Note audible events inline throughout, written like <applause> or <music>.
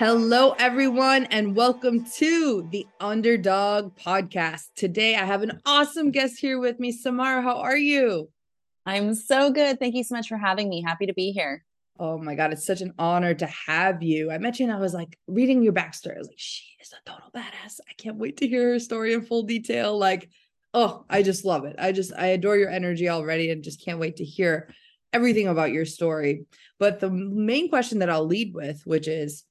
Hello, everyone, and welcome to the Underdog Podcast. Today, I have an awesome guest here with me. Samara, how are you? I'm so good. Thank you so much for having me. Happy to be here. Oh my God, it's such an honor to have you. I met you and I was like reading your backstory. I was like, she is a total badass. I can't wait to hear her story in full detail. Like, oh, I just love it. I just, I adore your energy already and just can't wait to hear everything about your story. But the main question that I'll lead with, which is,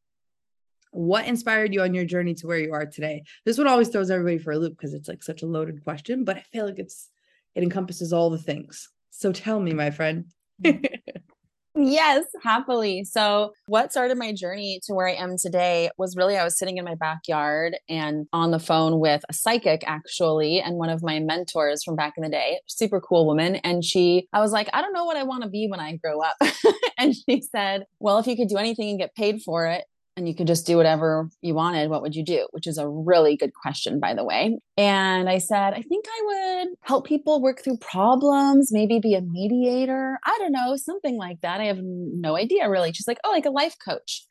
what inspired you on your journey to where you are today? This one always throws everybody for a loop because it's like such a loaded question, but I feel like it's it encompasses all the things. So tell me, my friend. <laughs> <laughs> yes, happily. So, what started my journey to where I am today was really I was sitting in my backyard and on the phone with a psychic, actually, and one of my mentors from back in the day, super cool woman. And she, I was like, I don't know what I want to be when I grow up. <laughs> and she said, Well, if you could do anything and get paid for it, and you could just do whatever you wanted, what would you do? Which is a really good question, by the way. And I said, I think I would help people work through problems, maybe be a mediator. I don't know, something like that. I have no idea really. She's like, oh, like a life coach.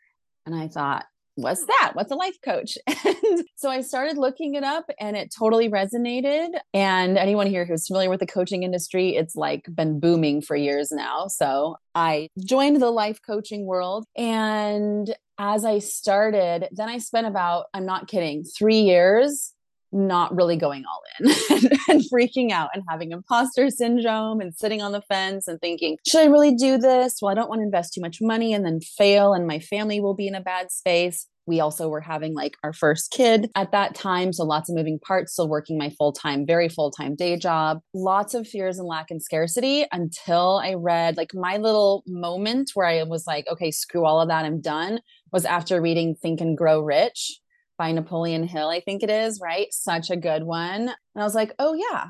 And I thought, what's that? What's a life coach? <laughs> And so I started looking it up and it totally resonated. And anyone here who's familiar with the coaching industry, it's like been booming for years now. So I joined the life coaching world. And as I started, then I spent about, I'm not kidding, three years not really going all in <laughs> and, freaking out and having imposter syndrome and sitting on the fence and thinking, should I really do this? Well, I don't want to invest too much money and then fail, and my family will be in a bad space. We also were having like our first kid at that time. So lots of moving parts, still working my full time, very full time day job. Lots of fears and lack and scarcity until I read like my little moment where I was like, okay, screw all of that. I'm done was after reading Think and Grow Rich by Napoleon Hill, I think it is, right? Such a good one. And I was like, oh, yeah,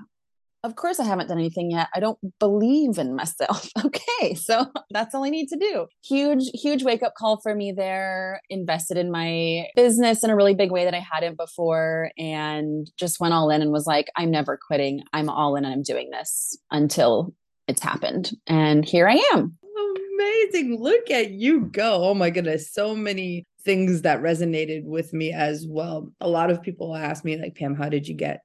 of course I haven't done anything yet. I don't believe in myself. <laughs> okay. So <laughs> that's all I need to do. Huge, huge wake up call for me there. Invested in my business in a really big way that I hadn't before and just went all in and was like, I'm never quitting. I'm all in and I'm doing this until it's happened. And here I am amazing. Look at you go. Oh my goodness. So many things that resonated with me as well. A lot of people ask me, like, Pam, how did you get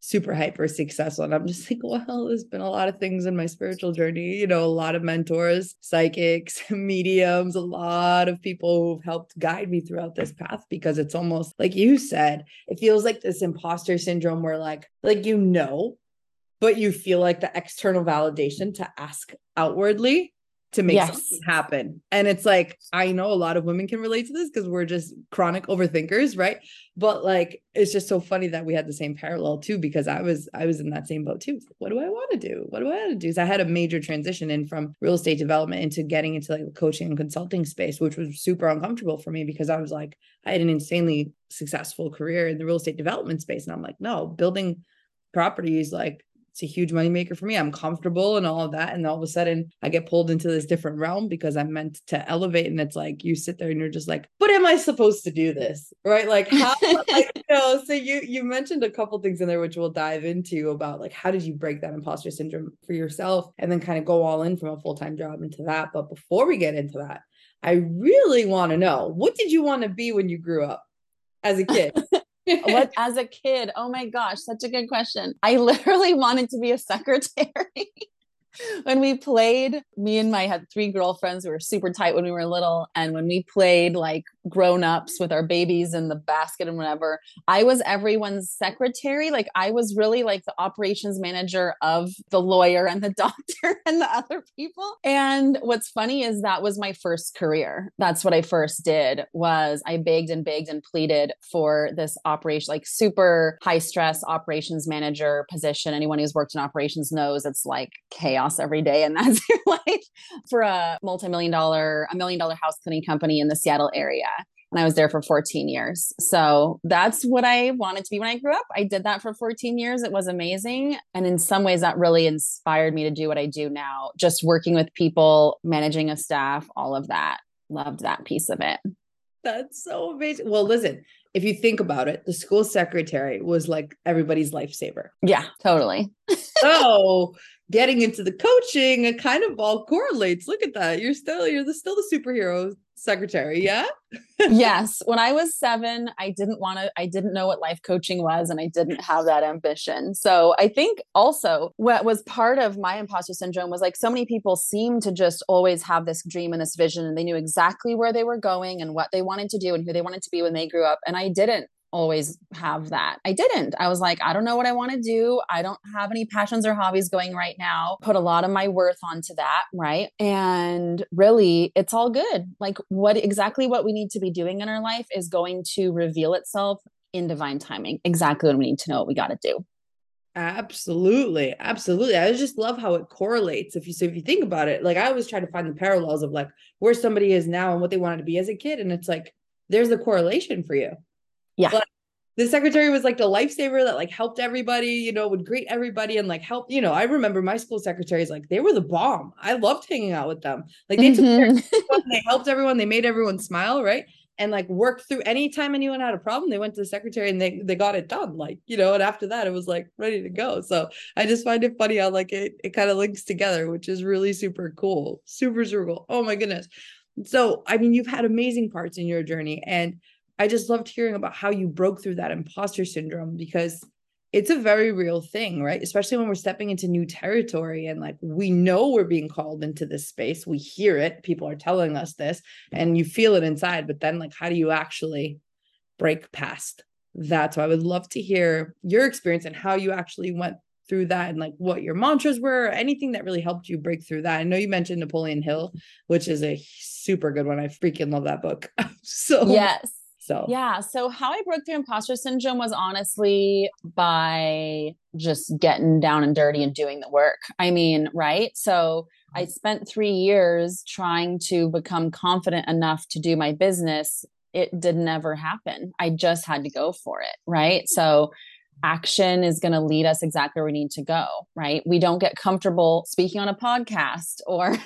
super hyper successful? And I'm just like, well, there's been a lot of things in my spiritual journey, you know, a lot of mentors, psychics, <laughs> mediums, a lot of people who've helped guide me throughout this path because it's almost like you said, it feels like this imposter syndrome where like, like you know, but you feel like the external validation to ask outwardly to make yes. something happen. And it's like, I know a lot of women can relate to this because we're just chronic overthinkers, right? But like, it's just so funny that we had the same parallel too, because I was, I was in that same boat too. What do I want to do? What do I want to do? So I had a major transition in from real estate development into getting into like the coaching and consulting space, which was super uncomfortable for me because I was like, I had an insanely successful career in the real estate development space. And I'm like, no, building properties like it's a huge moneymaker for me. I'm comfortable and all of that. And all of a sudden I get pulled into this different realm because I'm meant to elevate. And it's like you sit there and you're just like, but am I supposed to do this? Right. Like how <laughs> like you know, so you you mentioned a couple things in there which we'll dive into about like how did you break that imposter syndrome for yourself and then kind of go all in from a full-time job into that. But before we get into that, I really want to know what did you want to be when you grew up as a kid? <laughs> <laughs> what as a kid? Oh my gosh, such a good question. I <laughs> literally wanted to be a secretary. <laughs> when we played, me and my had three girlfriends who were super tight when we were little. And when we played like grown ups with our babies in the basket and whatever, I was everyone's secretary. Like I was really like the operations manager of the lawyer and the <laughs> doctor and the other people. And what's funny is that was my first career. That's what I first did was I begged and begged and pleaded for this operation, like super high stress operations manager position. Anyone who's worked in operations knows it's like chaos chaos every day and that's <laughs> your life for a multi-million dollar a million dollar house cleaning company in the seattle area and I was there for 14 years. So that's what I wanted to be when I grew up. I did that for 14 years. It was amazing. And in some ways, that really inspired me to do what I do now, just working with people, managing a staff, all of that. Loved that piece of it. That's so amazing. Well, listen, if you think about it, the school secretary was like everybody's lifesaver. Yeah, totally. <laughs> so getting into the coaching, it kind of all correlates. Look at that. You're still you're the still the superhero secretary, yeah? yes. When I was 7, I didn't want to I didn't know what life coaching was and I didn't have that ambition. So, I think also what was part of my imposter syndrome was like so many people seem to just always have this dream and this vision and they knew exactly where they were going and what they wanted to do and who they wanted to be when they grew up and I didn't always have that. I didn't. I was like, I don't know what I want to do. I don't have any passions or hobbies going right now. Put a lot of my worth onto that, right? And really, it's all good. Like what exactly what we need to be doing in our life is going to reveal itself in divine timing. Exactly when we need to know what we got to do. Absolutely. Absolutely. I just love how it correlates. If you so if you think about it, like I always try to find the parallels of like where somebody is now and what they wanted to be as a kid. And it's like there's a correlation for you. Yeah. But the secretary was like the lifesaver that like helped everybody, you know, would greet everybody and like help, you know, I remember my school secretaries like they were the bomb. I loved hanging out with them. Like they mm-hmm. took they helped everyone, they made everyone smile, right? And like worked through anytime anyone had a problem, they went to the secretary and they they got it done. Like, you know, and after that it was like ready to go. So I just find it funny how like it it kind of links together, which is really super cool. Super, super cool. Oh my goodness. So I mean, you've had amazing parts in your journey and I just loved hearing about how you broke through that imposter syndrome because it's a very real thing, right? Especially when we're stepping into new territory and like we know we're being called into this space. We hear it, people are telling us this, and you feel it inside. But then, like, how do you actually break past that? So, I would love to hear your experience and how you actually went through that and like what your mantras were, anything that really helped you break through that. I know you mentioned Napoleon Hill, which is a super good one. I freaking love that book. <laughs> so, yes so, yeah. So, how I broke through imposter syndrome was honestly by just getting down and dirty and doing the work. I mean, right? So, I mm-hmm. spent three years trying to become confident enough to do my business. It did never happen. I just had to go for it. Right. So, action is going to lead us exactly where we need to go, right? We don't get comfortable speaking on a podcast <laughs> or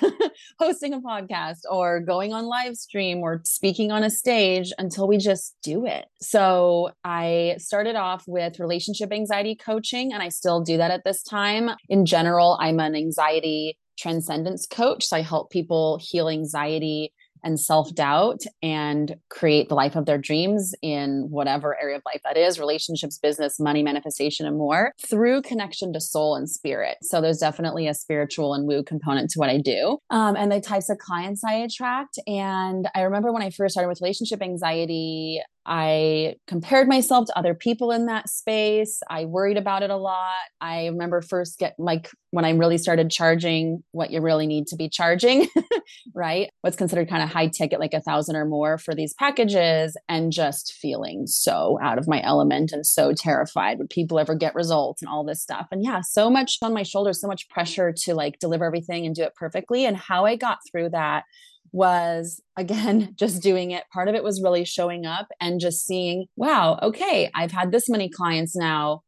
hosting a podcast or going on live stream or speaking on a stage until we just do it. So I started off with relationship anxiety coaching, and I still do that at this time. In general, I'm an anxiety transcendence coach. So I help people heal anxiety and self doubt and create the life of their dreams in whatever area of life that is relationships, business, money, manifestation, and more through connection to soul and spirit. So there's definitely a spiritual and woo component to what I do um, and the types of clients I attract. And I remember when I first started with relationship anxiety, I compared myself to other people in that space. I worried about it a lot. I remember first get like when I really started charging what you really need to be charging, <laughs> right? What's considered kind of high ticket, like a thousand or more for these packages, and just feeling so out of my element and so terrified. Would people ever get results and all this stuff? And yeah, so much on my shoulders, so much pressure to like deliver everything and do it perfectly. And how I got through that was again <laughs> just doing it. Part of it was really showing up and just seeing, wow, okay, I've had this many clients now.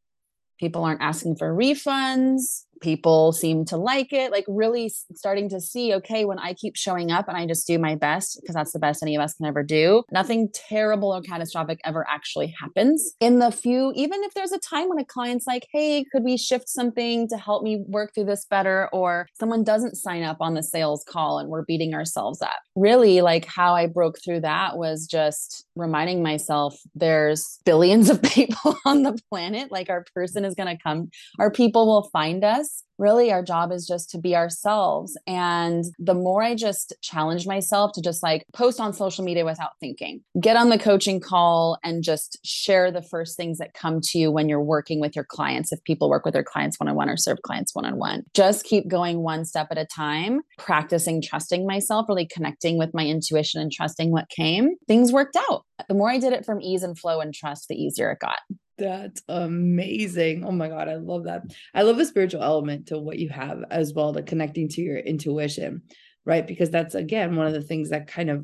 People aren't asking for refunds people seem to like it like really starting to see okay when i keep showing up and i just do my best because that's the best any of us can ever do nothing terrible or catastrophic ever actually happens. In the few even if there's a time when a client's like hey could we shift something to help me work through this better? or someone doesn't sign up on the sales call and we're beating ourselves up. Really like how i broke through that was just reminding myself there's billions of <laughs> people on the planet like our person is going to come our people will find us really our job is just to be ourselves. And the more I just challenge myself to just like post on social media without thinking, get on the coaching call and just share the first things that come to you when you're working with your clients. If people work with their clients one on one or serve clients one on one, just keep going one step at a time, practicing trusting myself, really connecting with my intuition and trusting what came. Things worked out. The more I did it from ease and flow and trust, the easier it got. That's amazing. Oh my God, I love that. I love the spiritual element to what you have as well, the connecting to your intuition, right? Because that's again one of the things that kind of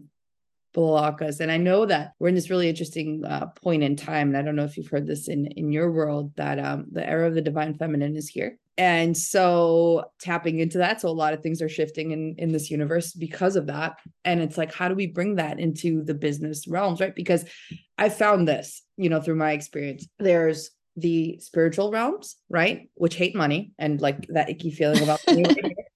block us. And I know that we're in this really interesting uh, point in time. And I don't know if you've heard this in in your world that um, the era of the divine feminine is here. And so tapping into that, so a lot of things are shifting in in this universe because of that. And it's like, how do we bring that into the business realms, right? Because I found this, you know, through my experience. There's the spiritual realms, right? Which hate money and like that icky feeling about money.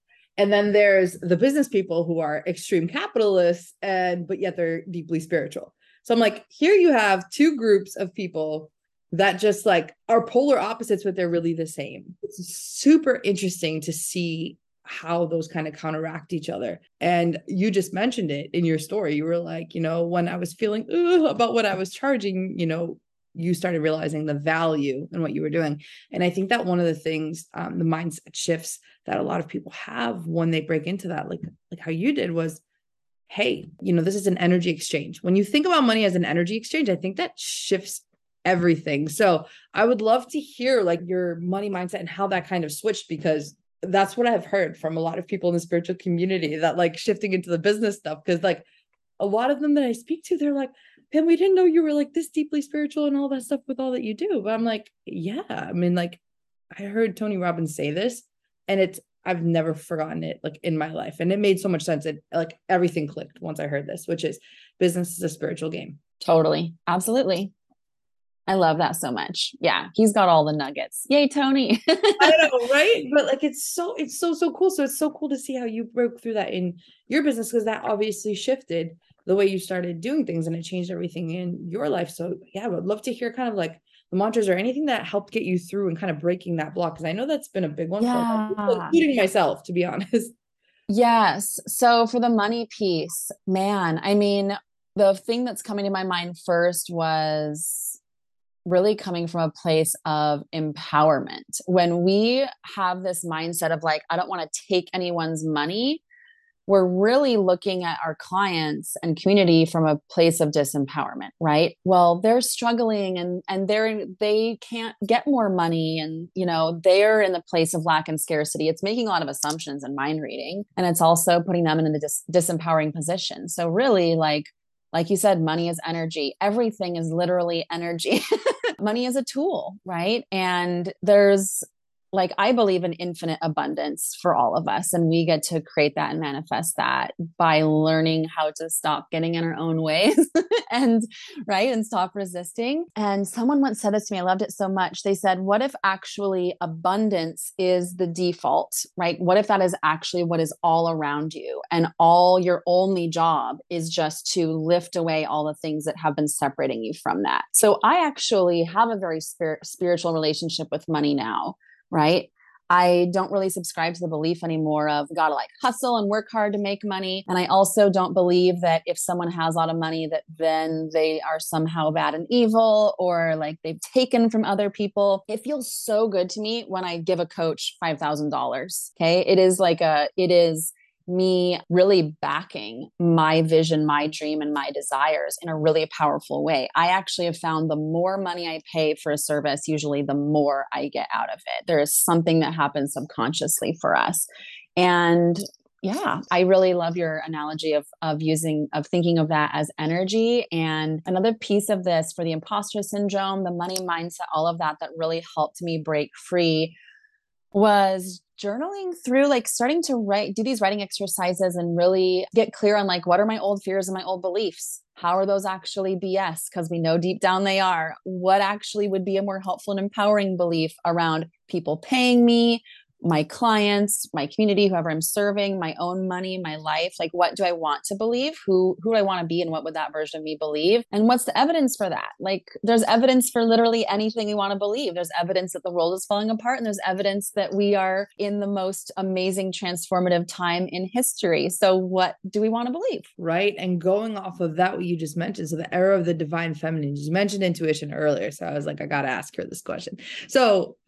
<laughs> and then there's the business people who are extreme capitalists and but yet they're deeply spiritual. So I'm like, here you have two groups of people that just like are polar opposites, but they're really the same. It's super interesting to see how those kind of counteract each other. And you just mentioned it in your story. You were like, you know, when I was feeling about what I was charging, you know, you started realizing the value in what you were doing. And I think that one of the things, um, the mindset shifts that a lot of people have when they break into that, like like how you did, was, hey, you know, this is an energy exchange. When you think about money as an energy exchange, I think that shifts everything. So I would love to hear like your money mindset and how that kind of switched because that's what I've heard from a lot of people in the spiritual community that like shifting into the business stuff. Cause like a lot of them that I speak to, they're like, Pam, we didn't know you were like this deeply spiritual and all that stuff with all that you do. But I'm like, yeah. I mean, like, I heard Tony Robbins say this, and it's I've never forgotten it like in my life. And it made so much sense. It like everything clicked once I heard this, which is business is a spiritual game. Totally. Absolutely. I love that so much. Yeah, he's got all the nuggets. Yay, Tony. <laughs> I know, right? But like it's so it's so so cool. So it's so cool to see how you broke through that in your business because that obviously shifted the way you started doing things and it changed everything in your life. So yeah, I would love to hear kind of like the mantras or anything that helped get you through and kind of breaking that block. Cause I know that's been a big one yeah. for people, including myself, to be honest. <laughs> Yes. So for the money piece, man, I mean, the thing that's coming to my mind first was really coming from a place of empowerment. When we have this mindset of like, I don't want to take anyone's money, we're really looking at our clients and community from a place of disempowerment right? Well they're struggling and and they're they can't get more money and you know they're in the place of lack and scarcity. It's making a lot of assumptions and mind reading and it's also putting them in a dis- disempowering position. So really like like you said money is energy. Everything is literally energy. <laughs> Money is a tool right? And there's like I believe in infinite abundance for all of us. And we get to create that and manifest that by learning how to stop getting in our own ways <laughs> and right and stop resisting. And someone once said this to me, I loved it so much. They said, What if actually abundance is the default, right? What if that is actually what is all around you? And all your only job is just to lift away all the things that have been separating you from that. So I actually have a very spir- spiritual relationship with money now right? I don't really subscribe to the belief anymore of gotta like hustle and work hard to make money. And I also don't believe that if someone has a lot of money, that then they are somehow bad and evil or like they've taken from other people. It feels so good to me when I give a coach $5,000. Okay. It is like a, it is me really backing my vision, my dream, and my desires in a really powerful way. I actually have found the more money I pay for a service, usually the more I get out of it. There is something that happens subconsciously for us. And yeah, I really love your analogy of of using of thinking of that as energy. And another piece of this for the imposter syndrome, the money mindset, all of that that really helped me break free was journaling through like starting to write do these writing exercises and really get clear on like what are my old fears and my old beliefs? How are those actually bs because we know deep down they are. What actually would be a more helpful and empowering belief around people paying me my clients, my community, whoever I'm serving, my own money, my life. Like, what do I want to believe? Who who do I want to be, and what would that version of me believe? And what's the evidence for that? Like, there's evidence for literally anything we want to believe. There's evidence that the world is falling apart, and there's evidence that we are in the most amazing transformative time in history. So, what do we want to believe? Right. And going off of that, what you just mentioned, so the era of the divine feminine. You mentioned intuition earlier, so I was like, I got to ask her this question. So. <laughs>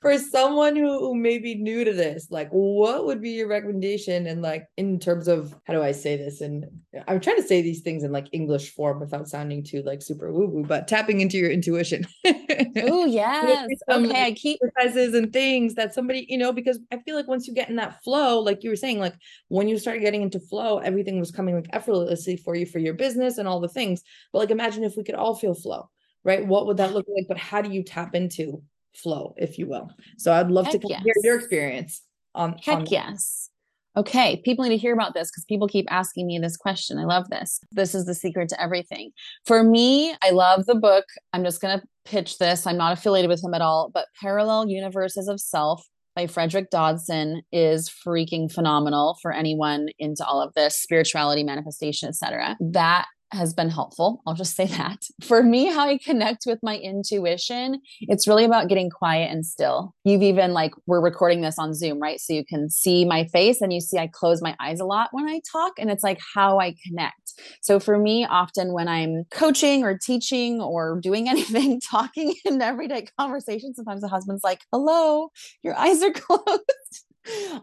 for someone who, may be new to this, like what would be your recommendation? And like in terms of how do I say this? And I'm trying to say these things in like English form without sounding too like super woo woo, but tapping into your intuition. oh <laughs> yes. okay. I keep exercises and things that somebody, you know, because I feel like once you get in that flow, like you were saying, like when you start getting into flow, everything was coming like effortlessly for you for your business and all the things. But like imagine if we could all feel flow right? What would that look like? But how do you tap into flow, if you will? So I'd love Heck to yes. hear your experience on. Heck on yes. Okay, people need to hear about this because people keep asking me this question. I love this. This is the secret to everything. For me, I love the book. I'm just going to pitch this. I'm not affiliated with him at all, but Parallel Universes of Self by Frederick Dodson is freaking phenomenal for anyone into all of this spirituality, manifestation, etc. That has been helpful. I'll just say <laughs> that. For me, how I connect with my intuition, it's really about getting quiet and still. You've even like, we're recording this on Zoom, right? So you can see my face and you see I close my eyes a lot when I talk, and it's like how I connect. So for me, often when I'm coaching or teaching or doing <laughs> anything, talking in everyday conversation, sometimes the husband's like, hello, your eyes are <laughs> closed.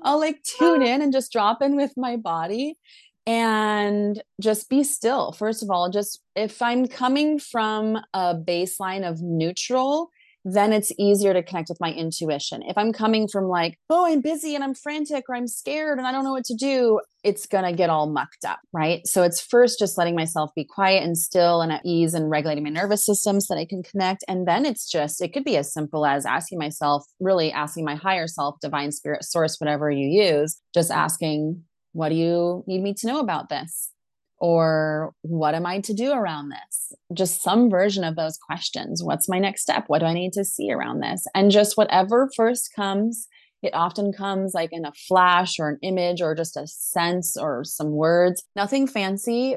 I'll like tune ah. in and just drop in with my body and just be still. First of all, just if I'm coming from a baseline of neutral, then it's easier to connect with my intuition. If I'm coming from like, oh, I'm busy and I'm frantic or I'm scared and I don't know what to do, it's going to get all mucked up, right? So it's first just letting myself be quiet and still and at ease and regulating my nervous system so that I can connect. And then it's just, it could be as simple as asking myself, really asking my higher self, divine spirit source, whatever you use, just asking, what do you need me to know about this? Or what am I to do around this? Just some version of those questions. What's my next step? What do I need to see around this? And just whatever first comes, it often comes like in a flash or an image or just a sense or some words. Nothing fancy.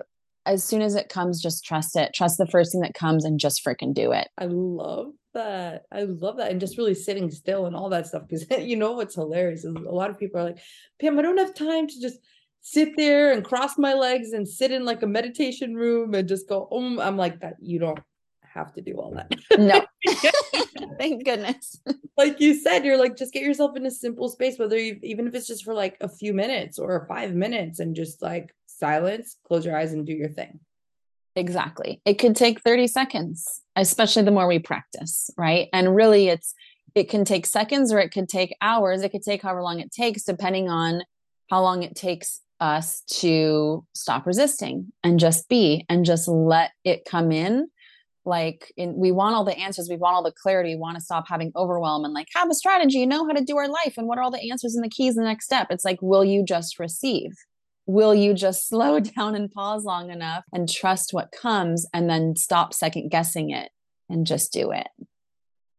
As soon as it comes, just trust it. Trust the first thing that comes and just freaking do it. I love that. I love that. And just really sitting still and all that stuff. Because <laughs> you know what's hilarious is a lot of people are like, Pam, I don't have time to just sit there and cross my legs and sit in like a meditation room and just go, um, I'm like that. You don't have to do all that. no. <laughs> <laughs> Thank goodness. like you said, you're like, just get yourself in a simple space, whether you, even if it's just for like a few minutes or five minutes and just like silence, close your eyes and do your thing. Exactly. It could take 30 seconds, especially the more we practice, right? And really it's, it can take seconds or it could take hours. It could take however long it takes, depending on how long it takes us to stop resisting and just be and just let it come in like in, we want all the answers we want all the clarity we want to stop having overwhelm and like have a strategy know how to do our life and what are all the answers and the keys the next step it's like will you just receive will you just <laughs> slow down and pause long enough and trust what comes and then stop second guessing it and just do it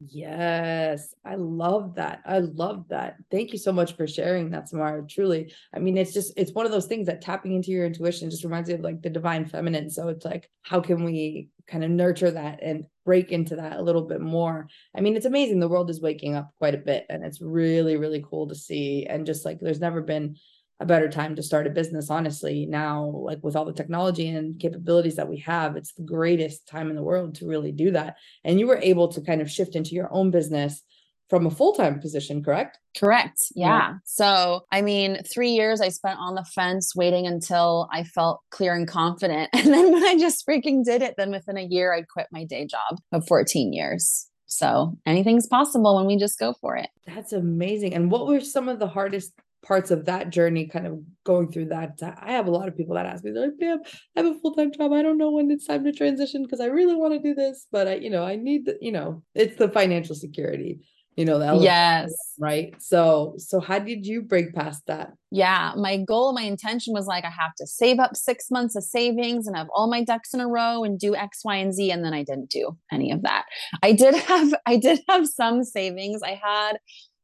Yes, I love that. I love that. Thank you so much for sharing that, Samara. Truly. I mean, it's just, it's one of those things that tapping into your intuition just reminds me of like the divine feminine. So it's like, how can we kind of nurture that and break into that a little bit more? I mean, it's amazing. The world is waking up quite a bit and it's really, really cool to see. And just like, there's never been a better time to start a business honestly now like with all the technology and capabilities that we have it's the greatest time in the world to really do that and you were able to kind of shift into your own business from a full-time position correct correct yeah. yeah. so i mean 3 years i spent on the fence waiting until i felt clear and confident <laughs> and then when i just freaking did it then within a year i quit my day job of 14 years so anything's possible when we just go for it. That's amazing. And what were some of the hardest parts of that journey kind of going through that uh, i have a lot of people that ask me they're like "Pam, i have a full-time job. I don't know when it's time to transition because i really want to do this but i you know i need the you know it's the financial security you know that yes. right? So so how did you break past that? Yeah my goal my intention was like i have to save up six months of savings and have all my ducks in a row and do x y and z and then i didn't do any of that. I did <laughs> have i did have some savings. I had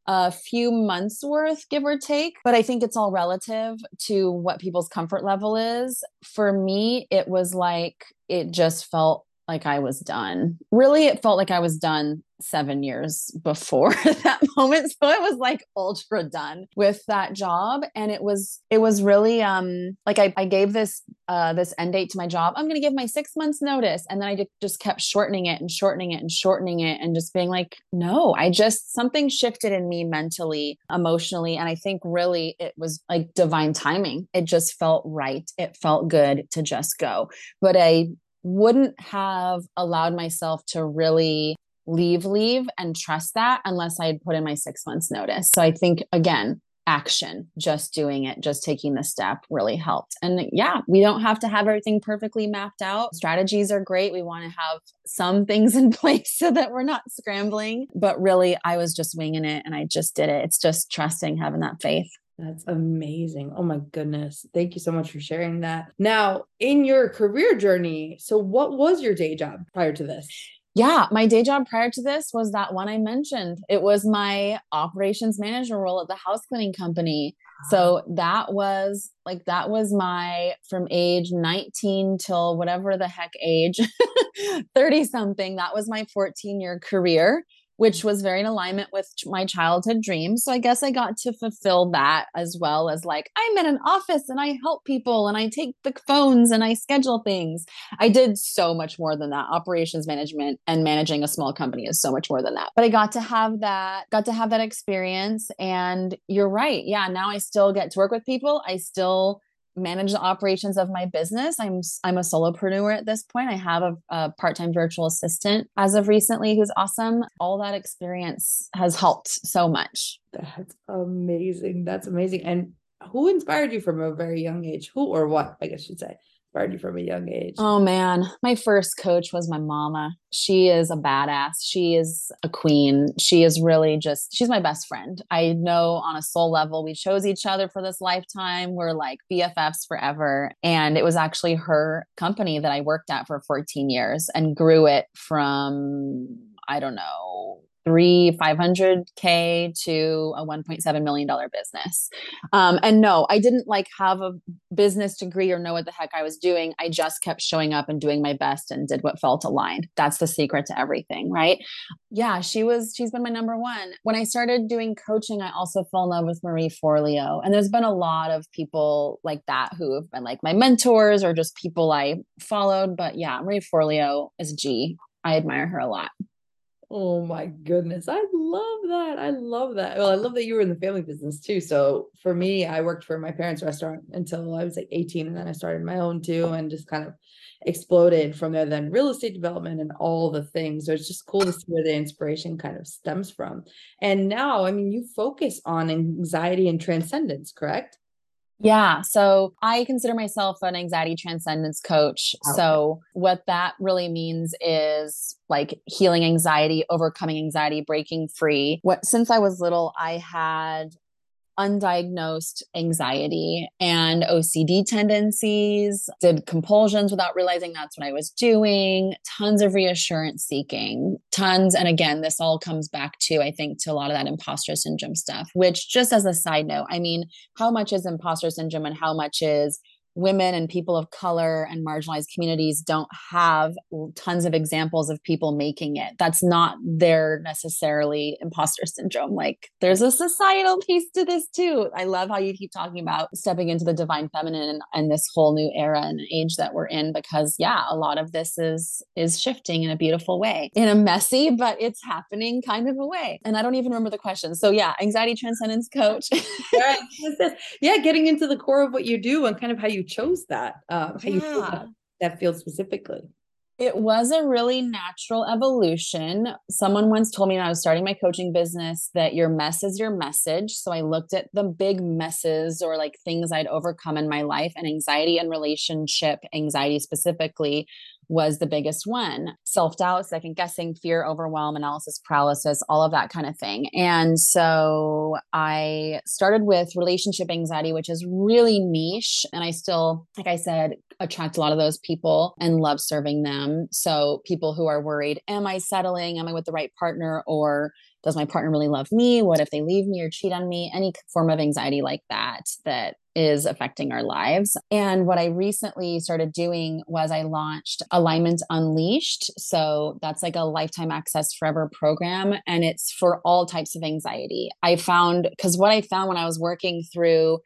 a few months worth, give or take. But I think it's all relative to what people's comfort level is. For me, it was like it just felt like I was done. Really, it felt like I was done seven years before <laughs> that moment. So it was like ultra done with that job. And it was, it was really um like I, I gave this uh this end date to my job. I'm gonna give my six months notice. And then I just kept shortening it and shortening it and shortening it and just being like, no, I just something shifted in me mentally, emotionally. And I think really it was like divine timing. It just felt right. It felt good to just go. But I wouldn't have allowed myself to really leave, leave and trust that unless I had put in my six months notice. So I think again, action, just doing it, just taking the step really helped. And yeah, we don't have to have everything perfectly mapped out. Strategies are great. We want to have some things in <laughs> place so that we're not scrambling. But really, I was just winging it and I just did it. It's just trusting, having that faith. That's amazing. Oh my goodness. Thank you so much for sharing that. Now, in your career journey, so what was your day job prior to this? Yeah, my day job prior to this was that one I mentioned. It was my operations manager role at the house cleaning company. So ah. that was like that was my from age 19 till whatever the heck age <laughs> 30 something that was my 14 year career which was very in alignment with my childhood dreams. So I guess I got to fulfill that as well as like I'm in an office and I help people and I take the phones and I schedule things. I did so much more than that. Operations management and managing a small company is so much more than that. But I got to have that got to have that experience and you're right. Yeah, now I still get to work with people. I still manage the operations of my business. I'm I'm a solopreneur at this point. I have a, a part-time virtual assistant as of recently who's awesome. All that experience has helped so much. That's amazing. That's amazing. And who inspired you from a very young age? Who or what, I guess you should say you from a young age? Oh man, my first coach was my mama. She is a badass. She is a queen. She is really just she's my best friend. I know on a soul level we chose each other for this lifetime. We're like BFFs forever. And it was actually her company that I worked at for 14 years and grew it from I don't know three 500k to a 1.7 million dollar business. Um, and no i didn't like have a business degree or know what the heck i was doing. I just kept showing up and doing my best and did what felt aligned. That's the secret to everything right? Yeah she was she's been my number one. When i started doing coaching i also fell in love with marie forleo. And there's been a lot of people like that who have been like my mentors or just people i followed. But yeah marie forleo is g. I admire her a lot Oh my goodness. I love that. I love that. Well, I love that you were in the family business too. So for me, I worked for my parents' restaurant until I was like 18 and then I started my own too and just kind of exploded from there then real estate development and all the things. So it's just cool to see where the inspiration kind of stems from. And now, I mean, you focus on anxiety and transcendence, correct? Yeah. So I consider myself an anxiety transcendence coach. Okay. So what that really means is like healing anxiety, overcoming anxiety, breaking free. What since I was little, I had undiagnosed anxiety and OCD tendencies, did compulsions without realizing that's what I was doing, tons of reassurance seeking, tons. And again, this all comes back to, I think, to a lot of that imposter syndrome stuff, which just as a side note, I mean, how much is imposter syndrome and how much is women and people of color and marginalized communities don't have tons of examples of people making it. That's not their necessarily imposter syndrome. Like there's a societal piece to this too. I love how you keep talking about stepping into the divine feminine and, and this whole new era and age that we're in because yeah, a lot of this is is shifting in a beautiful way. In a messy, but it's happening kind of a way. And I don't even remember the question. So yeah, anxiety transcendence coach. <laughs> Yeah, getting into the core of what you do and kind of how you chose that, um, how yeah. you that, that field specifically. It was a really natural evolution. Someone once told me when I was starting my coaching business that your mess is your message. So I looked at the big messes or like things I'd overcome in my life and anxiety and relationship anxiety specifically was the biggest one self doubt, second guessing, fear, overwhelm, analysis paralysis, all of that kind of thing. And so I started with relationship anxiety, which is really niche. And I still, like I said, attract a lot of those people and love serving them. So people who are worried, am I settling? Am I with the right partner? Or does my partner really love me? What if they leave me or cheat on me? Any form of anxiety like that, that is affecting our lives. And what I recently started doing was I launched Alignment Unleashed. So that's like a lifetime access forever program. And it's for all types of anxiety. I found, because what I found when I was working through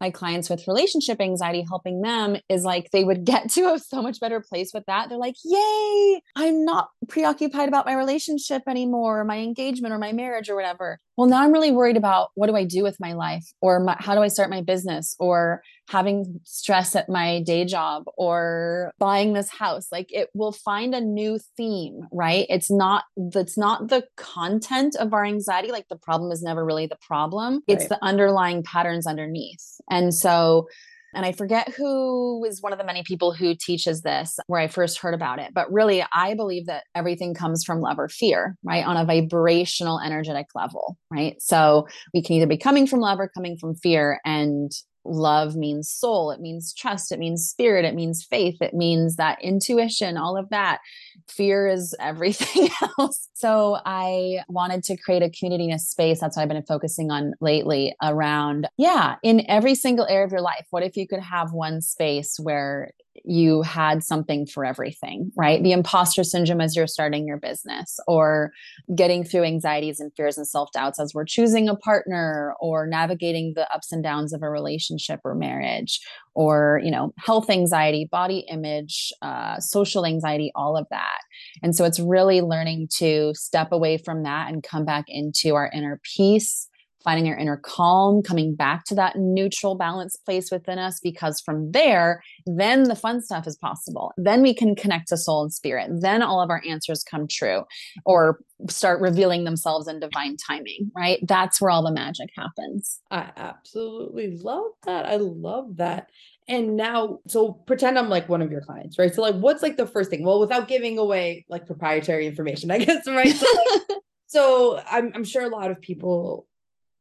my clients with relationship anxiety helping them is like they would <laughs> get to a so much better place with that they're like yay i'm not preoccupied about my relationship anymore or my engagement or my marriage or whatever well now i'm really worried about what do i do with my life or my, how do i start my business or having stress at my day job or buying this house. Like it will find a new theme right? It's not that's not the content of our anxiety. Like the problem is never really the problem. It's right. the underlying patterns underneath. And so and I forget who is one of the many people who teaches this where I first heard about it. But really, I believe that everything comes from love or fear, right? On a vibrational, energetic level, right? So we can either be coming from love or coming from fear. And love means soul it means trust it means spirit it means faith it means that intuition all of that. Fear is everything <laughs> else. So i wanted to create a community in a space that's what i've been focusing on lately around yeah in every single area of your life what if you could have one space where you had something for everything, right? The imposter syndrome as you're starting your business, or getting through anxieties and fears and self doubts as we're choosing a partner, or navigating the ups and downs of a relationship or marriage, or, you know, health anxiety, body image, uh, social anxiety, all of that. And so it's really learning to step away from that and come back into our inner peace finding our inner calm, coming back to that neutral balance place within us, because from there, then the fun stuff is possible. Then we can connect to soul and spirit. Then all of our answers come true or start revealing themselves in divine timing, right? That's where all the magic happens. I absolutely love that. I love that. And now, so pretend I'm like one of your clients, right? So, like, what's like the first thing? Well, without giving away like proprietary information, <laughs> I guess, right? So, like, <laughs> so I'm, I'm sure a lot of people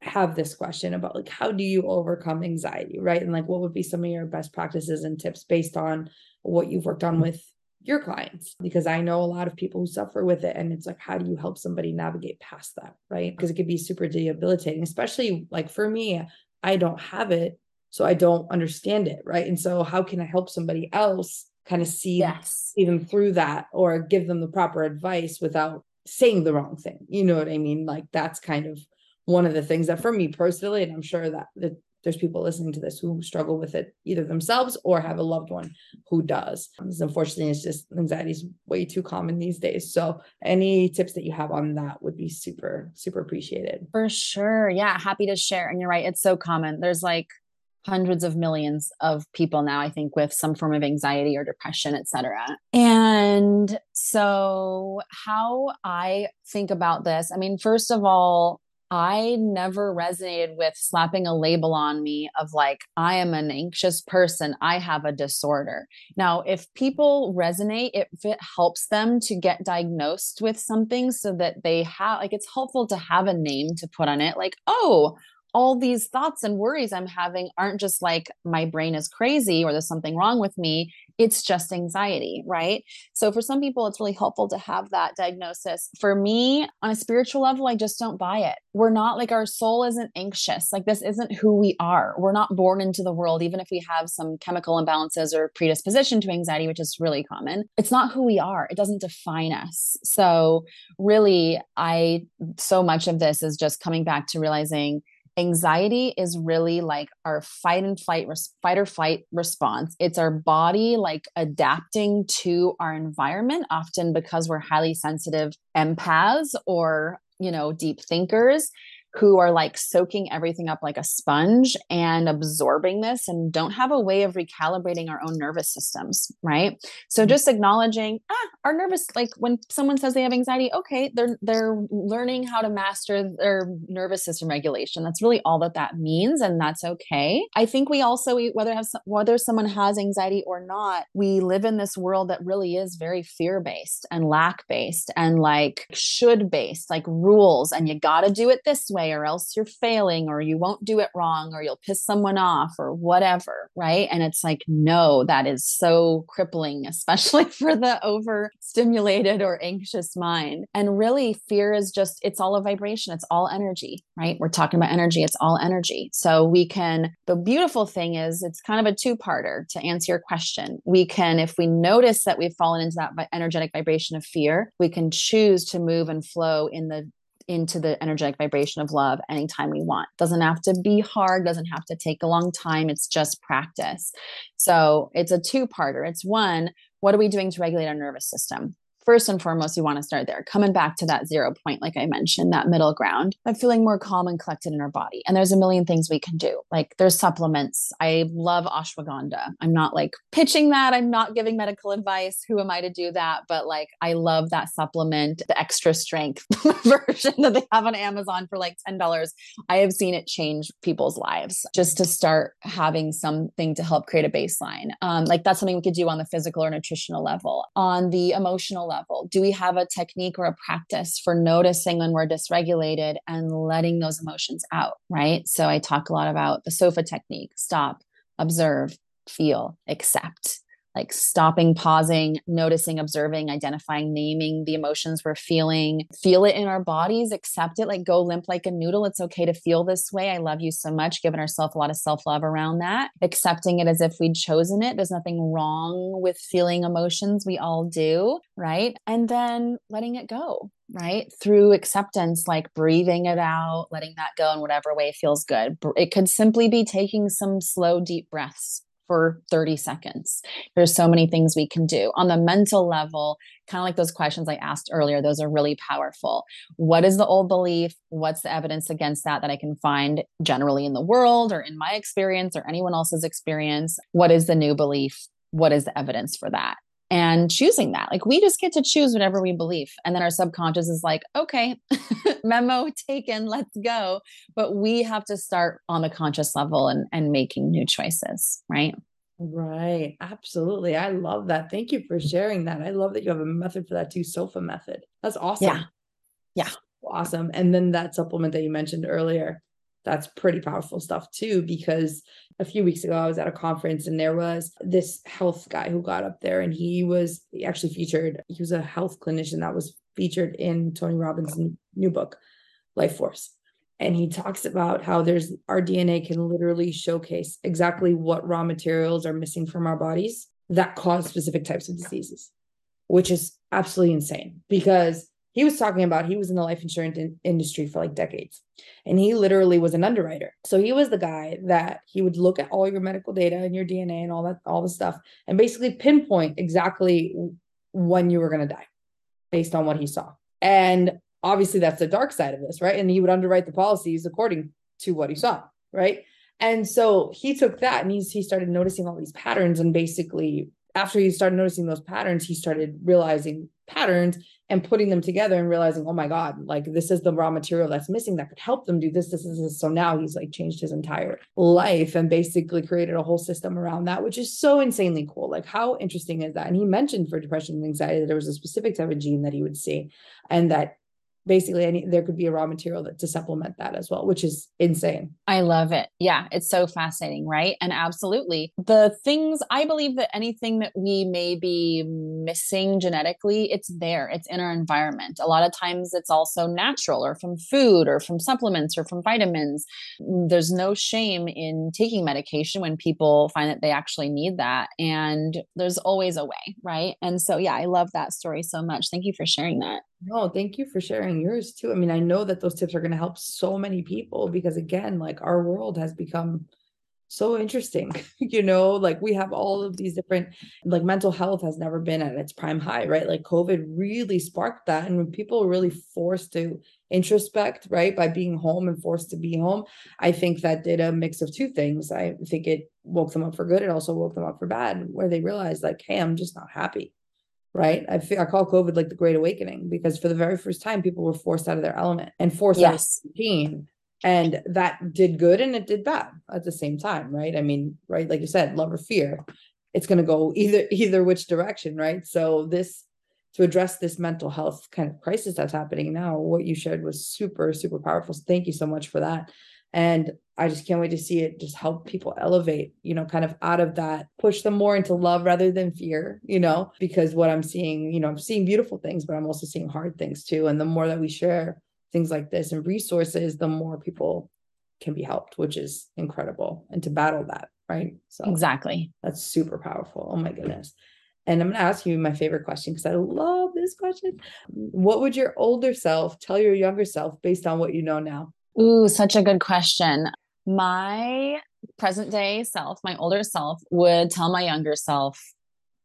have this question about like how do you overcome anxiety right? And like what would be some of your best practices and tips based on what you've worked on with your clients? Because i know a lot of people who suffer with it and it's like how do you help somebody navigate past that right? Because it could be super debilitating especially like for me i don't have it so i don't understand it right? And so how can i help somebody else kind of see yes. even through that or give them the proper advice without saying the wrong thing? You know what i mean? Like that's kind of one of the things that for me personally, and I'm sure that, there's people listening to this who struggle with it either themselves or have a loved one who does. Um, unfortunately, it's just anxiety is way too common these days. So any tips that you have on that would be super, super appreciated. For sure. Yeah. Happy to share. And you're right. It's so common. There's like hundreds of millions of people now i think with some form of anxiety or depression etc and so how i think about this i mean first of all I never resonated with slapping a label on me of like, I am an anxious person, I have a disorder. Now, if people resonate, if it helps them to get diagnosed with something so that they have, like, it's helpful to have a name to put on it, like, oh, all these thoughts and worries I'm having aren't just like my brain is crazy or there's something wrong with me it's just anxiety, right? So for some people, it's really helpful to have that diagnosis. For me, on a spiritual level, I just don't buy it. We're not like our soul isn't anxious. Like this isn't who we are. We're not born into the world, even if we have some chemical imbalances or predisposition to anxiety, which is really common. It's not who we are. It doesn't define us. So really, I, so much of this is just coming back to realizing anxiety is really like our fight and flight res- fight or flight response. It's our body like adapting to our environment often because we're highly sensitive empaths or you know deep thinkers who are like soaking everything up like a sponge and absorbing this and don't have a way of recalibrating our own nervous systems right? So mm-hmm. just acknowledging ah our nervous like when someone says they have anxiety okay they're they're learning how to master their nervous system regulation. That's really all that that means and that's okay. I think we also whether have whether someone has anxiety or not we live in this world that really is very fear based and lack based and like should based like rules and you got to do it this way way or else you're failing or you won't do it wrong or you'll piss someone off or whatever right? And it's like no that is so crippling <laughs> especially for the overstimulated or anxious mind. And really fear is just it's all a vibration it's all energy right? We're talking about energy it's all energy. So we can the beautiful thing is it's kind of a two-parter to answer your question. We can if we notice that we've fallen into that energetic vibration of fear we can choose to move and flow in the into the energetic vibration of love anytime we want. Doesn't have to be hard, doesn't have to take a long time. It's just practice. So it's a two parter. It's one, what are we doing to regulate our nervous system? First and foremost, you want to start there, coming back to that zero point, like I mentioned, that middle ground of feeling more calm and collected in our body. And there's a million things we can do. Like there's supplements. I love ashwagandha. I'm not like pitching that. I'm not giving medical advice. Who am I to do that? But like I love that supplement, the extra strength <laughs> version that they have on Amazon for like $10. I have seen it change people's lives just to start having something to help create a baseline. Um, like that's something we could do on the physical or nutritional level. On the emotional level, level? Do we have a technique or a practice for noticing when we're dysregulated and letting those emotions out? Right. So I talk a lot about the SOFA technique stop, observe, feel, accept like stopping, pausing, noticing, observing, identifying, naming the emotions we're feeling, feel it in our bodies, accept it, like go limp like a noodle. It's okay to feel this way. I love you so much, giving ourselves a lot of self love around that, accepting it as if we'd chosen it. There's nothing wrong with feeling emotions. We all do, right? And then letting it go right? Through acceptance, like breathing it out, letting that go in whatever way feels good. It could simply be taking some slow, deep breaths for 30 seconds. There's so many things we can do. On the mental level, kind of like those questions I asked earlier, those are really powerful. What is the old belief? What's the evidence against that that I can find generally in the world or in my experience or anyone else's experience? What is the new belief? What is the evidence for that? And choosing that. Like we just get to choose whatever we believe. And then our subconscious is like, okay, <laughs> memo taken, let's go. But we have to start on the conscious level and, and making new choices, right? Right. Absolutely. I love that. Thank you for sharing that. I love that you have a method for that too. SOFA method. That's awesome. Yeah. Yeah. Awesome. And then that supplement that you mentioned earlier, that's pretty powerful stuff too because a few weeks ago i was at a conference and there was this health guy who got up there and he was he actually featured he was a health clinician that was featured in tony robbins new book life force. And he talks about how there's our dna can literally showcase exactly what raw materials are missing from our bodies that cause specific types of diseases which is absolutely insane because he was talking about he was in the life insurance in- industry for like decades and he literally was an underwriter. So he was the guy that he would look at all your medical data and your dna and all that all the stuff and basically pinpoint exactly when you were going to die based on what he saw. And obviously that's the dark side of this right? And he would underwrite the policies according to what he saw right? And so he took that and he's, he started noticing all these patterns and basically after he started noticing those patterns, he started realizing patterns and putting them together and realizing, oh my God, like this is the raw material that's missing that could help them do this, this, this, this. So now he's like changed his entire life and basically created a whole system around that, which is so insanely cool. Like, how interesting is that? And he mentioned for depression and anxiety that there was a specific type of gene that he would see and that basically any there could be a raw material that, to supplement that as well which is insane. I love it. Yeah it's so fascinating right? And absolutely. The things i believe that anything that we may be missing genetically it's there. It's in our environment. A lot of times it's also natural or from food or from supplements or from vitamins. There's no shame in taking medication when people find that they actually need that and there's always a way right? And so yeah i love that story so much. Thank you for sharing that no, thank you for sharing yours too. I mean, I know that those tips are going to help so many people because, again, like our world has become so interesting. <laughs> you know, like we have all of these different, like mental health has never been at its prime high, right? Like COVID really sparked that. And when people were really forced to introspect, right, by being home and forced to be home, I think that did a mix of two things. I think it woke them up for good. It also woke them up for bad, where they realized, like, hey, I'm just not happy right? I feel I call COVID like the Great Awakening because for the very first time, people were forced out of their element and forced yes. out of routine. And that did good and it did bad at the same time, right? I mean, right, like you said, love or fear. It's gonna go either <laughs> either which direction, right? So this to address this mental health kind of crisis that's happening now. What you shared was super, super powerful. So thank you so much for that. And I just can't wait to see it just help people elevate, you know, kind of out of that, push them more into love rather than fear, you know, because what I'm seeing, you know, I'm seeing beautiful things, but I'm also seeing hard things too. And the more that we share things like this and resources, the more people can be helped, which is incredible. And to battle that, right? So exactly. That's super powerful. Oh my goodness. And I'm going to ask you my favorite question because I love this question. What would your older self tell your younger self based on what you know now? Ooh, such a good question. My present day self, my older self, would tell my younger self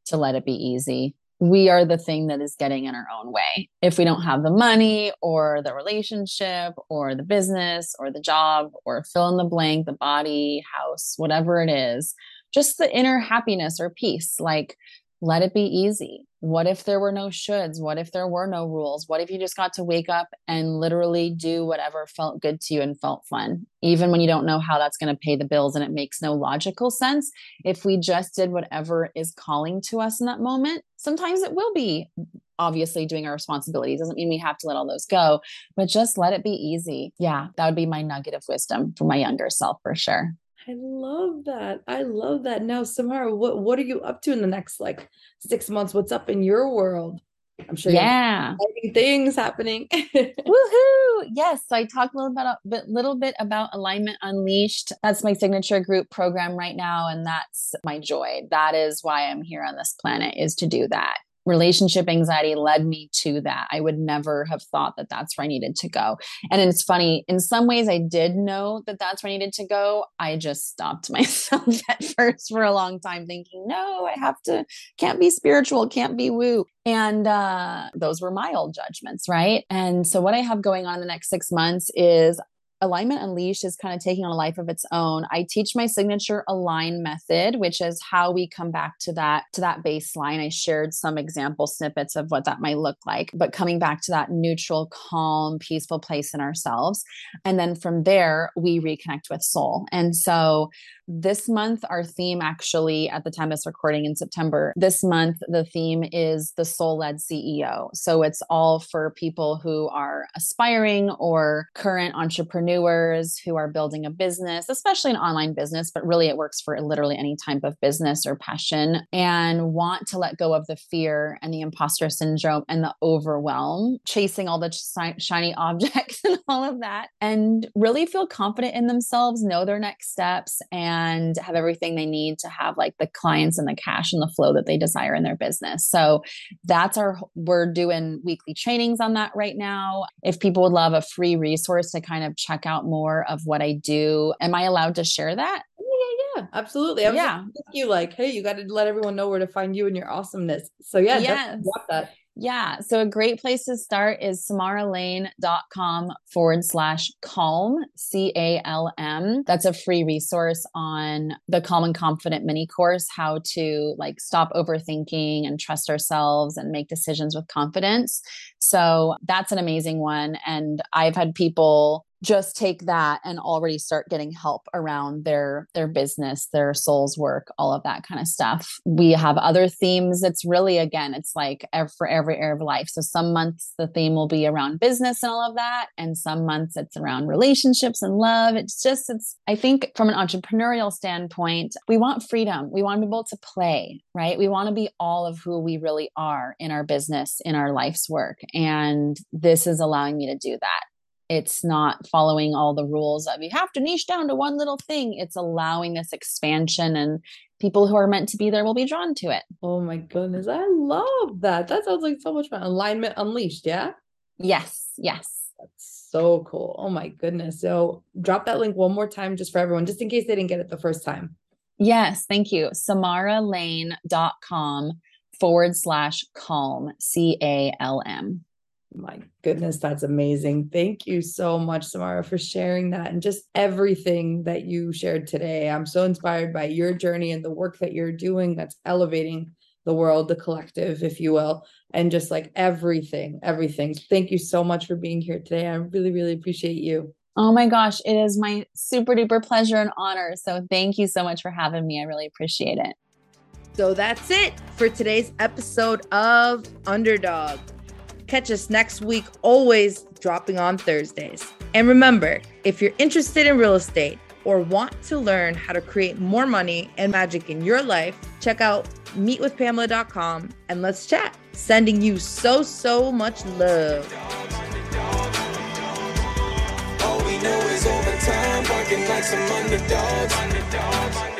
to let it be easy. We are the thing that is getting in our own way. If we don't have the money or the relationship or the business or the job or fill in the blank, the body, house, whatever it is, just the inner happiness or peace. Like let it be easy. What if there were no shoulds? What if there were no rules? What if you just got to wake up and literally do whatever felt good to you and felt fun? Even when you don't know how that's going to pay the bills and it makes no logical sense, if we just did whatever is calling to us in that moment, sometimes it will be obviously doing our responsibilities. Doesn't mean we have to let all those go, but just let it be easy. Yeah, that would be my nugget of wisdom for my younger self for sure. I love that. I love that. Now, Samara, what what are you up to in the next like six months? What's up in your world? I'm sure. Yeah, things happening. <laughs> Woohoo! Yes, so I talked a little bit, a little bit about Alignment Unleashed. That's my signature group program right now, and that's my joy. That is why I'm here on this planet is to do that relationship anxiety led me to that. I would never have thought that that's where I needed to go. And it's funny, in some ways, I did know that that's where I needed to go. I just stopped <laughs> myself at first for a long time, thinking, no, I have to, can't be spiritual, can't be woo. And uh, those were my old judgments, right? And so, what I have going on the next six months is Alignment Unleashed is kind of taking on a life of its own. I teach my signature align method, which is how we come back to that to that baseline. I shared some example snippets of what that might look like, but coming back to that neutral, calm, peaceful place in ourselves. And then from there, we reconnect with soul. And so this month, our theme actually, at the time of this recording in September, this month, the theme is the soul led CEO. So it's all for people who are aspiring or current entrepreneurs who are building a business, especially an online business, but really it works for literally any type of business or passion and want to let go of the fear and the imposter syndrome and the overwhelm, chasing all the shiny <laughs> objects and all of that, and really feel confident in themselves, know their next steps, and and have everything they need to have like the clients and the cash and the flow that they desire in their business. So that's our, we're doing weekly trainings on that right now. If people would love a free resource to kind of check out more of what I do, am I allowed to share that? Yeah, yeah, absolutely. I yeah. you like, hey, you got to let everyone know where to find you and your awesomeness. So yeah, yes. that. Yeah. So a great place to start is samaralane.com forward slash calm, C A L M. That's a free resource on the Calm and Confident mini course, how to like stop overthinking and trust ourselves and make decisions with confidence. So that's an amazing one. And I've had people just take that and already start getting help around their their business their soul's work all of that kind of stuff. We have other themes. It's really again it's like for every area of life. So some months the theme will be around business and all of that and some months it's around relationships and love. It's just it's i think from an entrepreneurial standpoint we want freedom. We want to be able to play right? We want to be all of who we really are in our business in our life's work and this is allowing me to do that it's not following all the rules of you have to niche down to one little thing. It's allowing this expansion and people who are meant to be there will be drawn to it. Oh my goodness i love that. That sounds like so much fun. Alignment unleashed yeah? Yes yes. That's so cool. Oh my goodness. So drop that link one more time just for everyone just in case they didn't get it the first time. Yes thank you. samaralane.com forward slash calm c-a-l-m my goodness, that's amazing. Thank you so much, Samara, for sharing that and just everything that you shared today. I'm so inspired by your journey and the work that you're doing that's elevating the world, the collective, if you will, and just like everything, everything. Thank you so much for being here today. I really, really appreciate you. Oh my gosh, it is my super duper pleasure and honor. So thank you so much for having me. I really appreciate it. So that's it for today's episode of Underdog. Catch us next week, always dropping on Thursdays. And remember, if you're interested in real estate or want to learn how to create more money and magic in your life, check out meetwithpamela.com and let's chat. Sending you so, so much love. All we know is overtime, barking like some underdogs. underdogs.